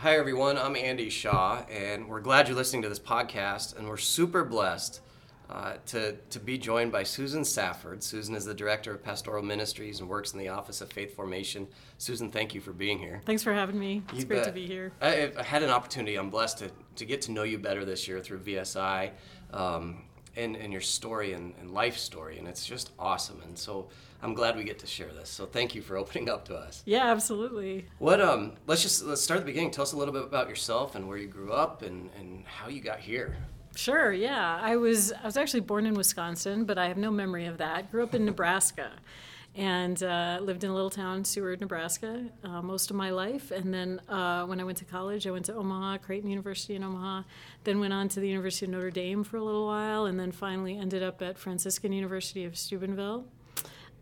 Hi, everyone. I'm Andy Shaw, and we're glad you're listening to this podcast. And we're super blessed uh, to, to be joined by Susan Safford. Susan is the Director of Pastoral Ministries and works in the Office of Faith Formation. Susan, thank you for being here. Thanks for having me. It's You great to be here. I, I had an opportunity. I'm blessed to, to get to know you better this year through VSI um, and, and your story and, and life story, and it's just awesome. And so I'm glad we get to share this. So thank you for opening up to us. Yeah, absolutely. What um let's just let's start at the beginning. Tell us a little bit about yourself and where you grew up and, and how you got here. Sure, yeah. I was I was actually born in Wisconsin, but I have no memory of that. Grew up in Nebraska and uh, lived in a little town, Seward, Nebraska, uh, most of my life. And then uh, when I went to college, I went to Omaha, Creighton University in Omaha, then went on to the University of Notre Dame for a little while, and then finally ended up at Franciscan University of Steubenville.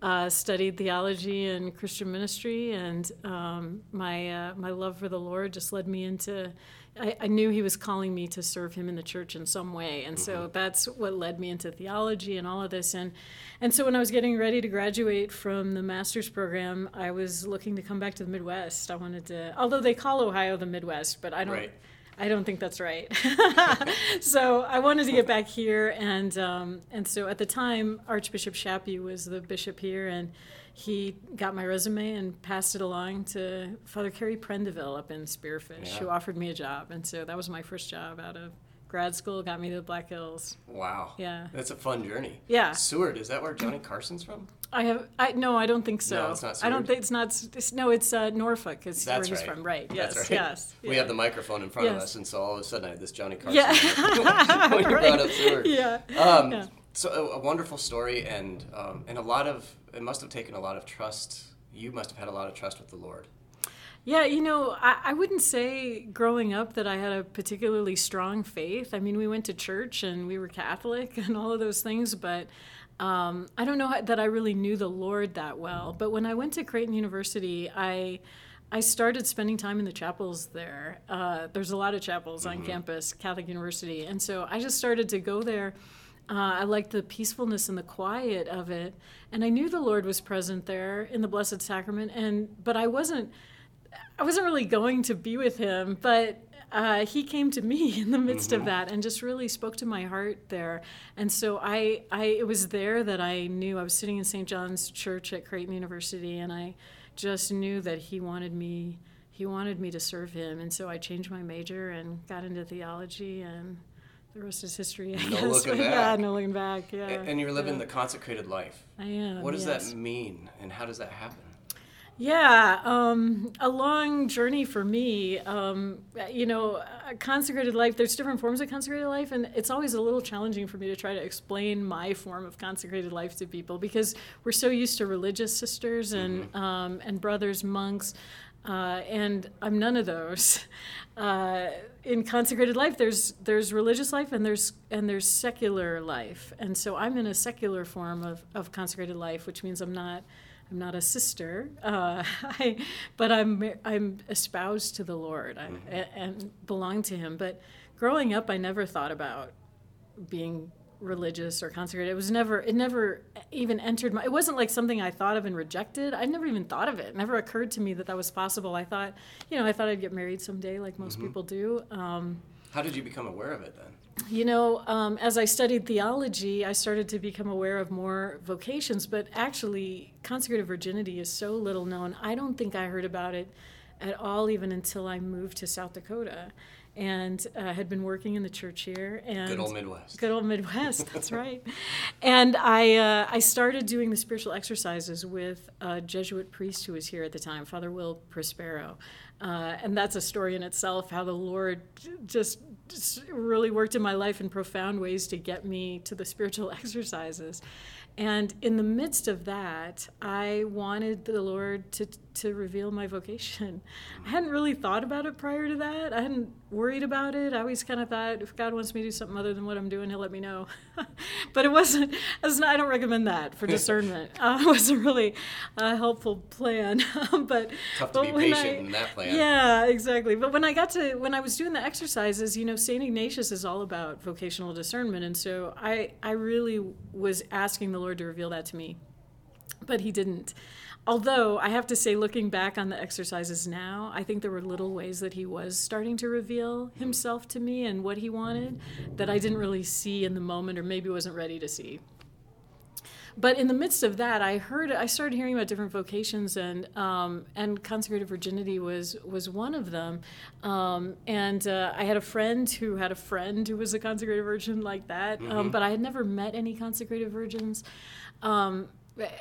uh, studied theology and Christian ministry, and um, my uh, my love for the Lord just led me into. I, I knew He was calling me to serve Him in the church in some way, and so that's what led me into theology and all of this. And and so when I was getting ready to graduate from the master's program, I was looking to come back to the Midwest. I wanted to, although they call Ohio the Midwest, but I don't. Right. I don't think that's right. so I wanted to get back here, and um, and so at the time, Archbishop Chaput was the bishop here, and he got my resume and passed it along to Father Kerry Prendeville up in Spearfish, Yeah. who offered me a job, and so that was my first job out of grad school. Got me to the Black Hills. Wow. Yeah. That's a fun journey. Yeah. Seward, is that where Johnny Carson's from? I have. I no, I don't think so. No, it's not Seward. I don't think it's not. It's, no, it's uh, Norfolk. Is where he's right. from. Right. Yes. That's right. Yes. We yeah. have the microphone in front of us, and so all of a sudden I had this Johnny Carson Yeah. when you Right. brought up Seward. Yeah. Um, Yeah. So a, a wonderful story, and um, and a lot of it must have taken a lot of trust. You must have had a lot of trust with the Lord. Yeah, you know, I, I wouldn't say growing up that I had a particularly strong faith. I mean, we went to church and we were Catholic and all of those things, but um, I don't know how, that I really knew the Lord that well. But when I went to Creighton University, I I started spending time in the chapels there. Uh, there's a lot of chapels on campus, Catholic University, and so I just started to go there. Uh, I liked the peacefulness and the quiet of it, and I knew the Lord was present there in the Blessed Sacrament. And but I wasn't. I wasn't really going to be with him, but uh, he came to me in the midst of that and just really spoke to my heart there. And so I, I, it was there that I knew I was sitting in St. John's Church at Creighton University, and I just knew that he wanted me. He wanted me to serve him, and so I changed my major and got into theology, and the rest is history. I No guess. looking yeah, back. no looking back. Yeah, A- and you're living yeah. the consecrated life. I am. What does yes. that mean, and how does that happen? Yeah, um, a long journey for me. Um, you know, a consecrated life, there's different forms of consecrated life, and it's always a little challenging for me to try to explain my form of consecrated life to people because we're so used to religious sisters and, um, and brothers, monks. Uh, and I'm none of those. Uh, in consecrated life, there's there's religious life and there's and there's secular life, and so I'm in a secular form of, of consecrated life, which means I'm not I'm not a sister, uh, I, but I'm I'm espoused to the Lord I, and, and belong to Him. But growing up, I never thought about being religious or consecrated. It was never it never even entered my. It wasn't like something I thought of and rejected. I never even thought of it. It never occurred to me that that was possible. I thought, you know, I thought I'd get married someday, like most people do. Um, How did you become aware of it then? you know, um, as I studied theology, I started to become aware of more vocations, but actually, consecrated virginity is so little known. I don't think I heard about it at all even until I moved to South Dakota and uh, had been working in the church here. And Good old Midwest. Good old Midwest, that's right. And I, uh, I started doing the spiritual exercises with a Jesuit priest who was here at the time, Father Will Prospero. Uh, and that's a story in itself, how the Lord just, just really worked in my life in profound ways to get me to the spiritual exercises. And in the midst of that, I wanted the Lord to, to reveal my vocation. I hadn't really thought about it prior to that. I hadn't worried about it. I always kind of thought if God wants me to do something other than what I'm doing, He'll let me know. but it wasn't, was not, I don't recommend that for discernment. Uh, it wasn't really a helpful plan. but Tough to but be patient I- in that plan. Yeah, exactly. But when I got to when I was doing the exercises, you know, Saint Ignatius is all about vocational discernment, and so I I really was asking the Lord to reveal that to me, but He didn't. Although I have to say, looking back on the exercises now, I think there were little ways that he was starting to reveal himself to me and what he wanted that I didn't really see in the moment or maybe wasn't ready to see but in the midst of that, I heard I started hearing about different vocations, and um, and consecrated virginity was was one of them. Um, and uh, I had a friend who had a friend who was a consecrated virgin like that, um, mm-hmm. um, but I had never met any consecrated virgins. Um,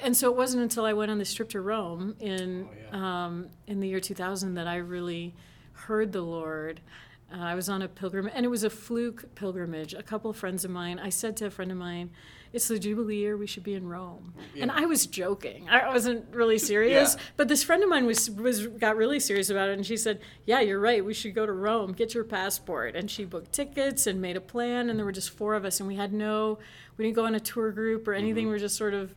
and so it wasn't until I went on this trip to Rome in oh, yeah. Um, in the year 2000 that I really heard the Lord. Uh, I was on a pilgrimage, and it was a fluke pilgrimage. A couple of friends of mine, I said to a friend of mine, it's the Jubilee year, we should be in Rome. Yeah. And I was joking. I wasn't really serious. yeah. But this friend of mine was, was got really serious about it. And she said, Yeah, you're right. We should go to Rome. Get your passport. And she booked tickets and made a plan. And there were just four of us. And we had no, we didn't go on a tour group or anything. Mm-hmm. We are just sort of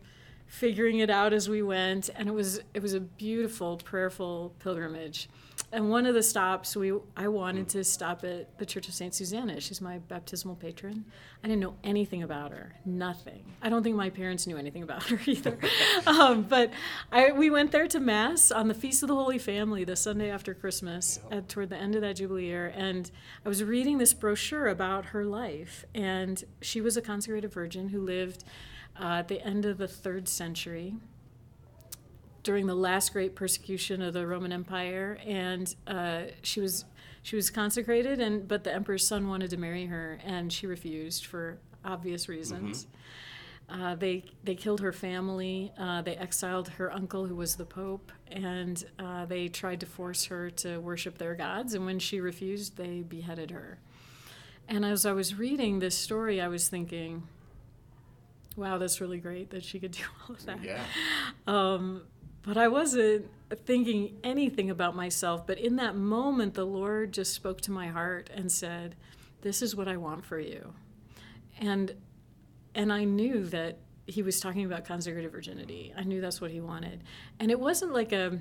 figuring it out as we went. And it was, it was a beautiful, prayerful pilgrimage and one of the stops we I wanted to stop at the Church of Saint Susanna. She's my baptismal patron. I didn't know anything about her, nothing. I don't think my parents knew anything about her either. um, but I, we went there to mass on the Feast of the Holy Family, the Sunday after Christmas, at, toward the end of that Jubilee year, and I was reading this brochure about her life, and she was a consecrated virgin who lived uh, at the end of the third century during the last great persecution of the Roman Empire, and uh, she was she was consecrated, and but the emperor's son wanted to marry her, and she refused for obvious reasons. Mm-hmm. Uh, they they killed her family. Uh, they exiled her uncle, who was the pope, and uh, they tried to force her to worship their gods. And when she refused, they beheaded her. And as I was reading this story, I was thinking, "Wow, that's really great that she could do all of that." Yeah. Um, but I wasn't thinking anything about myself. But in that moment, the Lord just spoke to my heart and said, This is what I want for you. And and I knew that he was talking about consecrated virginity. I knew that's what he wanted. And it wasn't like a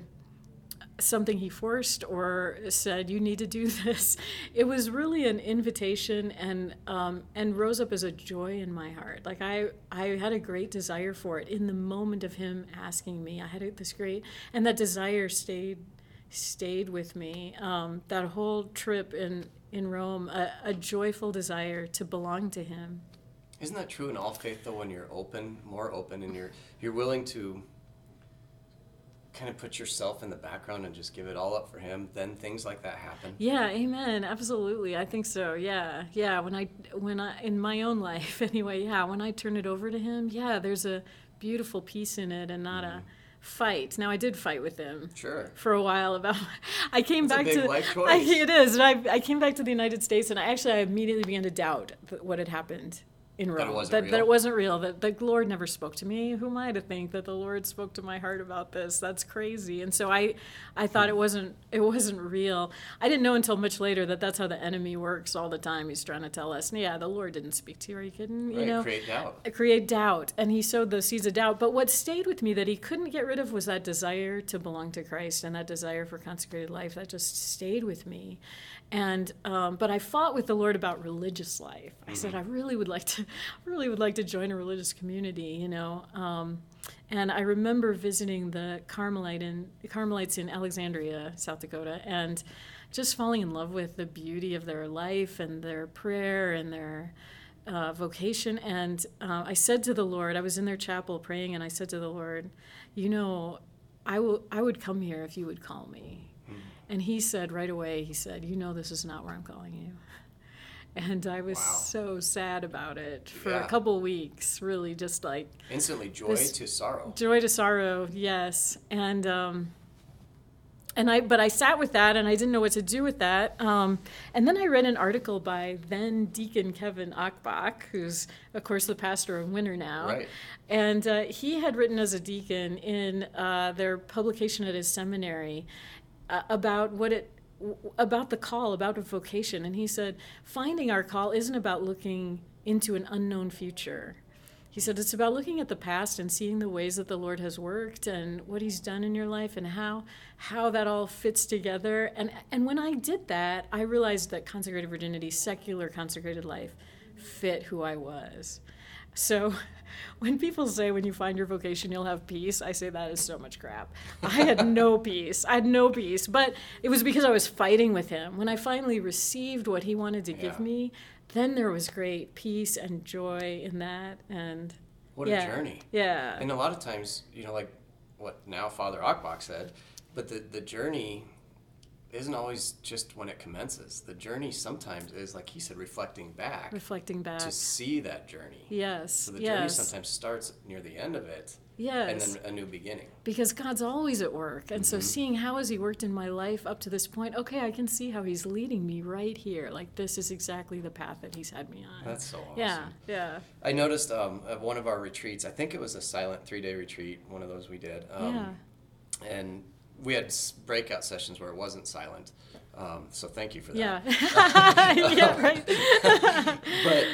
something he forced or said you need to do this. It was really an invitation and um, and rose up as a joy in my heart. Like i i had a great desire for it in the moment of him asking me. I had this great and that desire stayed stayed with me. Um, that whole trip in in rome a, a joyful desire to belong to him. Isn't that true in all faith though when you're open more open and you're you're willing to kind of put yourself in the background and just give it all up for him then things like that happen yeah amen absolutely i think so yeah yeah when i when i in my own life anyway yeah when i turn it over to him yeah there's a beautiful peace in it and not mm-hmm. a fight. Now I did fight with him. Sure. For a while about I came back to I, it is. And I I came back to the United States and I actually I immediately began to doubt what had happened in Rome. That it wasn't that, real. That it wasn't real. That the Lord never spoke to me. Who am I to think that the Lord spoke to my heart about this? That's crazy. And so I, I thought it wasn't it wasn't real. I didn't know until much later that that's how the enemy works all the time. He's trying to tell us, yeah, the Lord didn't speak to you. Are you kidding? You know, create doubt. Uh, create doubt, and he sowed those seeds of doubt. But what stayed with me that he couldn't get rid of was that desire to belong to Christ and that desire for consecrated life. That just stayed with me and um, but I fought with the Lord about religious life. I said mm-hmm. I really would like to, really would like to join a religious community, you know. Um, and I remember visiting the Carmelite in Carmelites in Alexandria, South Dakota, and just falling in love with the beauty of their life and their prayer and their uh, vocation. And uh, I said to the Lord, I was in their chapel praying, and I said to the Lord, you know, I will, I would come here if you would call me and he said right away, he said, You know, this is not where I'm calling you. And I was wow. so sad about it for yeah. a couple weeks, really just like. Instantly joy to sorrow. Joy to sorrow, yes. And, um, and I, but I sat with that and I didn't know what to do with that. Um, and then I read an article by then Deacon Kevin Achbach, who's, of course, the pastor of Winner now. Right. And uh, he had written as a deacon in uh, their publication at his seminary uh, about what it about the call, about a vocation. And he said, finding our call isn't about looking into an unknown future. He said, it's about looking at the past and seeing the ways that the Lord has worked and what he's done in your life and how how that all fits together. And and when I did that, I realized that consecrated virginity, secular consecrated life, fit who I was. So when people say when you find your vocation you'll have peace, I say that is so much crap. I had no peace. I had no peace, but it was because I was fighting with him. When I finally received what he wanted to give me, then there was great peace and joy in that and What yeah, a journey. Yeah. And a lot of times, you know, like what now Father Achbach said, but the, the journey isn't always just when it commences. The journey sometimes is, like he said, reflecting back reflecting back. to see that journey. yes. So the journey sometimes starts near the end of it yes. and then a new beginning. because God's always at work. And Mm-hmm. so seeing how has he worked in my life up to this point, okay, I can see how he's leading me right here. Like this is exactly the path that he's had me on. That's so awesome. yeah, yeah. I noticed um, at one of our retreats, I think it was a silent three day retreat, one of those we did. Um, yeah. And we had breakout sessions where it wasn't silent. Um, so thank you for that. Yeah. yeah, right. but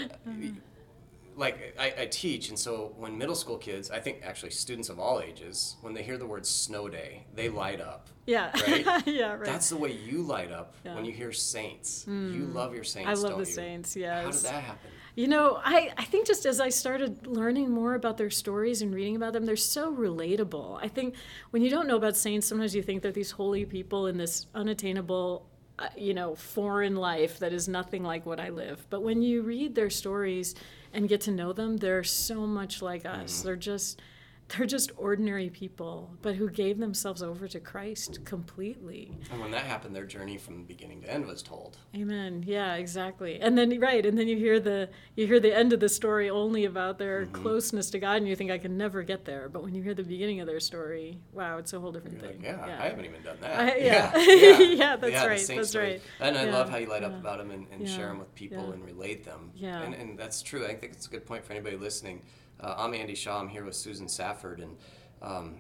like I, I teach and so when middle school kids i think actually students of all ages when they hear the word snow day they light up Yeah. Right? yeah, right. that's the way you light up Yeah. when you hear saints you love your saints I love the you? saints, how yes. did that happen You know, I, I think just as I started learning more about their stories and reading about them, they're so relatable. I think when you don't know about saints, sometimes you think they're these holy people in this unattainable, uh, you know, foreign life that is nothing like what I live. But when you read their stories and get to know them, they're so much like us. They're just they're just ordinary people, but who gave themselves over to Christ completely. and when that happened their journey from beginning to end was told Amen. Yeah, exactly. And then right, and then you hear the you hear the end of the story only about their Mm-hmm. closeness to God, and you think I can never get there. But when you hear the beginning of their story, wow, it's a whole different You're thing. like, yeah, I haven't even done that. I- yeah. yeah, Yeah, that's the right, that's story. right. And I Yeah, love how you light up about them and, and share them with people yeah. and relate them. Yeah. And, and that's true. I think it's a good point for anybody listening. Uh, I'm Andy Shaw. I'm here with Susan Safford, and um,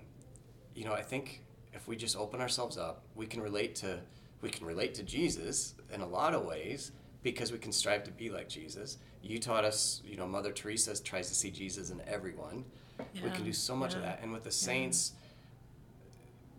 you know, I think if we just open ourselves up, we can relate to we can relate to Jesus in a lot of ways because we can strive to be like Jesus. You taught us, you know, Mother Teresa tries to see Jesus in everyone. We can do so much of that, and with the saints,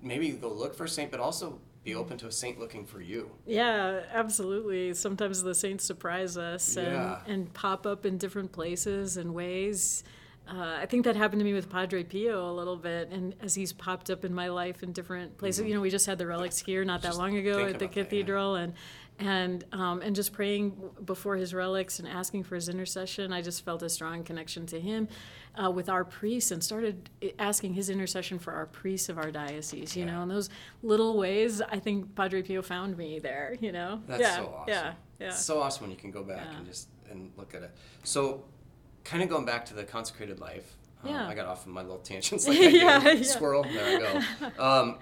maybe go look for a saint, but also be open to a saint looking for you. Yeah, absolutely. Sometimes the saints surprise us and, Yeah. and pop up in different places and ways. Uh, I think that happened to me with Padre Pio a little bit, and as he's popped up in my life in different places. You know, we just had the relics here not that long ago at the about that, yeah. cathedral, and and um, and just praying before his relics and asking for his intercession. I just felt a strong connection to him uh, with our priests, and started asking his intercession for our priests of our diocese. You Yeah. know, in those little ways, I think Padre Pio found me there. You know, That's yeah, so awesome. yeah, yeah. It's so awesome when you can go back and just and look at it. So, kind of going back to the consecrated life. um, Yeah. I got off of my little tangents like. Yeah, yeah. Squirrel. There I go. Um,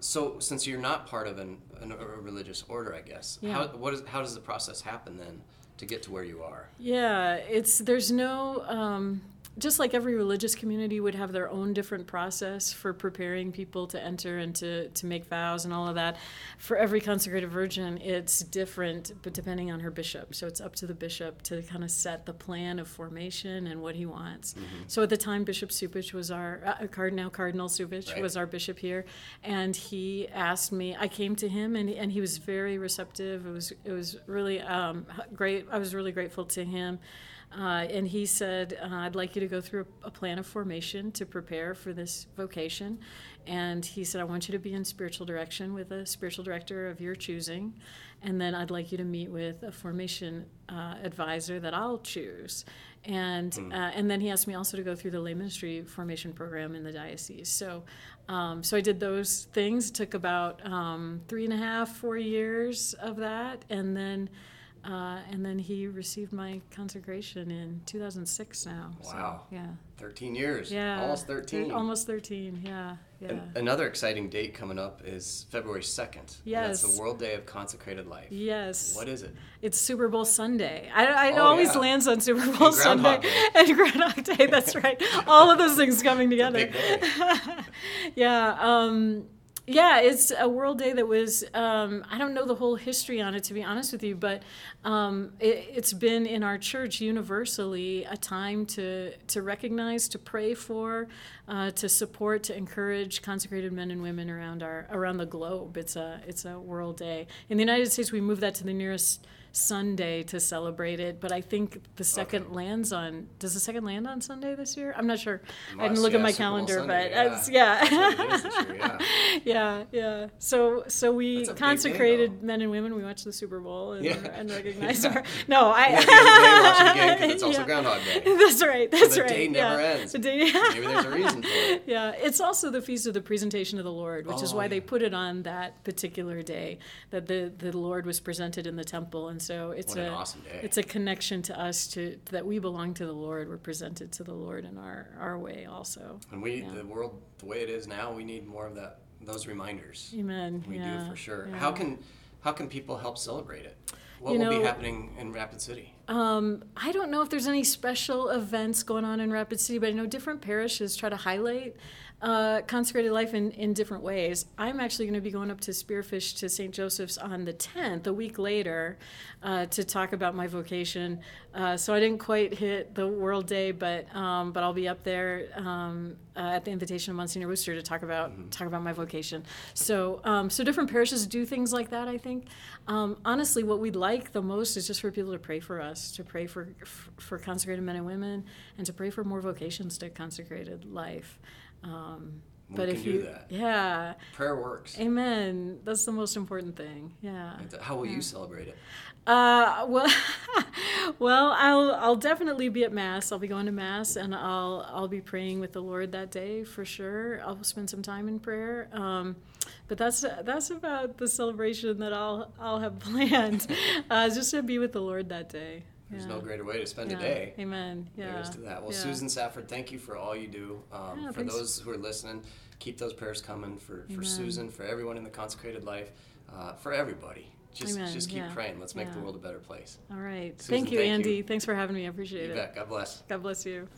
so, since you're not part of an, an, a religious order, I guess, Yeah. how what is how does the process happen then to get to where you are? Yeah, it's there's no um, just like every religious community would have their own different process for preparing people to enter and to, to make vows and all of that. For every consecrated virgin, it's different, but depending on her bishop. So it's up to the bishop to kind of set the plan of formation and what he wants. So at the time, Bishop Cupich was our uh, Cardinal Cardinal Cupich Right. was our bishop here, and he asked me. I came to him, and and he was very receptive. It was it was really um, great. I was really grateful to him. Uh, and he said, uh, I'd like you to go through a, a plan of formation to prepare for this vocation. And he said, I want you to be in spiritual direction with a spiritual director of your choosing. And then I'd like you to meet with a formation uh, advisor that I'll choose. And, uh, and then he asked me also to go through the lay ministry formation program in the diocese. So, um, so I did those things. It took about um, three and a half, four years of that. And then uh, and then he received my consecration in 2006 now. So, Wow. yeah. 13 years. Yeah. Almost 13. Almost 13, yeah. Yeah. An- another exciting date coming up is February 2nd. and That's the World Day of Consecrated Life. yes. What is it? It's Super Bowl Sunday. I, I Oh, always yeah. lands on Super Bowl And Sunday Day. and Groundhog Day. That's right. All of those things coming together. Yeah um yeah it's a world day that was um, i don't know the whole history on it to be honest with you but um, it, it's been in our church universally a time to to recognize to pray for uh, to support to encourage consecrated men and women around our around the globe. It's a it's a world day. In the united states we moved that to the nearest Sunday to celebrate it, but I think the second okay. lands on. Does the second land on Sunday this year? I'm not sure. Must, I didn't look yeah, at my calendar, Sunday, but yeah, yeah. Year, yeah. yeah, yeah. So so we consecrated day, men and women. We watched the Super Bowl and, and recognized our. No, I. Game, it's also Groundhog Day. That's right. That's so the right. day never ends. The day. Maybe there's a reason for it. Yeah, it's also the feast of the presentation of the Lord, which oh, is why they put it on that particular day that the the Lord was presented in the temple, and so it's a awesome it's a connection to us to that we belong to the Lord. We're presented to the Lord in our our way also. And we yeah. the world the way it is now, we need more of that those reminders. Amen. We yeah. do for sure. Yeah. How can how can people help celebrate it? What you will know, be happening in Rapid City? Um, I don't know if there's any special events going on in Rapid City, but I know different parishes try to highlight uh, consecrated life in, in different ways. I'm actually going to be going up to Spearfish to St. Joseph's on the 10th, a week later, uh, to talk about my vocation. Uh, so I didn't quite hit the World Day, but um, but I'll be up there um, uh, at the invitation of Monsignor Wooster to talk about mm-hmm. talk about my vocation. So um, so different parishes do things like that. I think. Um, honestly, what we'd like the most is just for people to pray for us, to pray for for consecrated men and women, and to pray for more vocations to consecrated life. Um, but if you, yeah, prayer works. Amen. That's the most important thing. Yeah. How will yeah. you celebrate it? Uh, well, well, I'll I'll definitely be at mass. I'll be going to mass, and I'll I'll be praying with the Lord that day for sure. I'll spend some time in prayer. Um, but that's that's about the celebration that I'll I'll have planned, uh, just to be with the Lord that day. There's no greater way to spend a day. Amen. Yeah. There's to that. Well. Susan Safford, thank you for all you do. Um, for those who are listening, keep those prayers coming for, for Susan, for everyone in the consecrated life, uh, for everybody. Just, Amen. just keep praying. Let's make the world a better place. All right. Susan, thank you, thank Andy. You. Thanks for having me. I appreciate you it. Bet. God bless. God bless you.